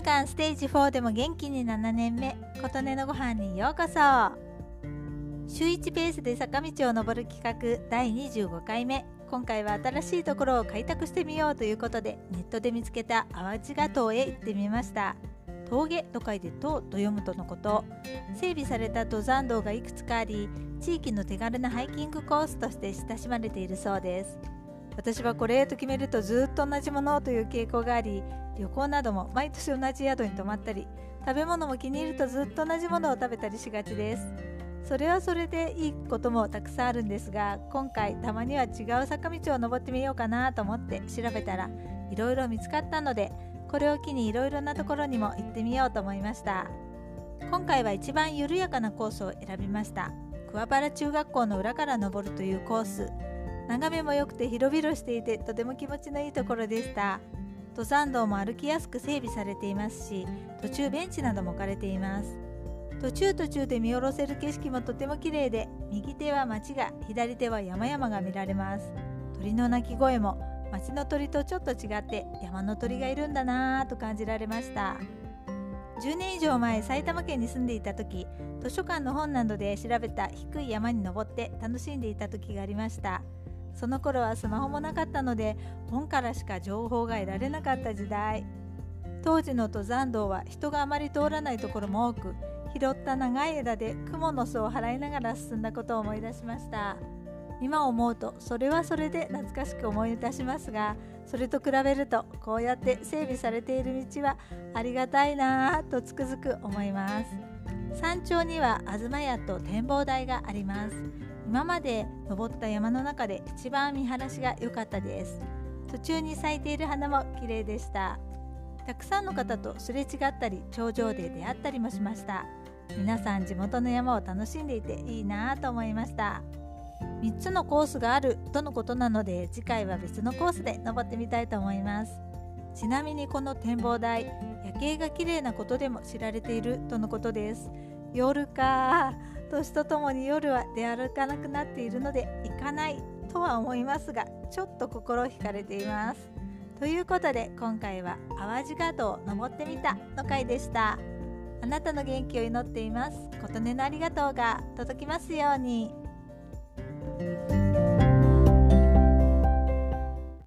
週間ステージ4でも元気に7年目琴音のご飯にようこそ。週1ペースで坂道を登る企画第25回目。今回は新しいところを開拓してみようということでネットで見つけた淡路ヶ島へ行ってみました。峠と書いて塔と読むとのこと。整備された登山道がいくつかあり地域の手軽なハイキングコースとして親しまれているそうです。私はこれと決めるとずっと同じものという傾向があり旅行なども毎年同じ宿に泊まったり食べ物も気に入るとずっと同じものを食べたりしがちです。それはそれでいいこともたくさんあるんですが今回たまには違う坂道を登ってみようかなと思って調べたらいろいろ見つかったのでこれを機にいろいろなところにも行ってみようと思いました。今回は一番緩やかなコースを選びました。桑原中学校の裏から登るというコース。眺めも良くて広々していてとても気持ちのいいところでした。登山道も歩きやすく整備されていますし途中ベンチなども置かれています。途中途中で見下ろせる景色もとても綺麗で右手は町が左手は山々が見られます。鳥の鳴き声も町の鳥とちょっと違って山の鳥がいるんだなぁと感じられました。10年以上前埼玉県に住んでいた時図書館の本などで調べた低い山に登って楽しんでいた時がありました。その頃はスマホもなかったので本からしか情報が得られなかった時代。当時の登山道は人があまり通らないところも多く拾った長い枝で蜘蛛の巣を払いながら進んだことを思い出しました。今思うとそれはそれで懐かしく思い出しますがそれと比べるとこうやって整備されている道はありがたいなぁとつくづく思います。山頂には東屋と展望台があります。今まで登った山の中で一番見晴らしが良かったです。途中に咲いている花も綺麗でした。たくさんの方とすれ違ったり頂上で出会ったりもしました。皆さん地元の山を楽しんでいていいなぁと思いました。3つのコースがあるとのことなので次回は別のコースで登ってみたいと思います。ちなみにこの展望台夜景が綺麗なことでも知られているとのことです。夜か。年とともに夜は出歩かなくなっているので行かないとは思いますがちょっと心惹かれています。ということで今回は淡路ガードを登ってみたの回でした。あなたの元気を祈っています。琴音のありがとうが届きますように。thank you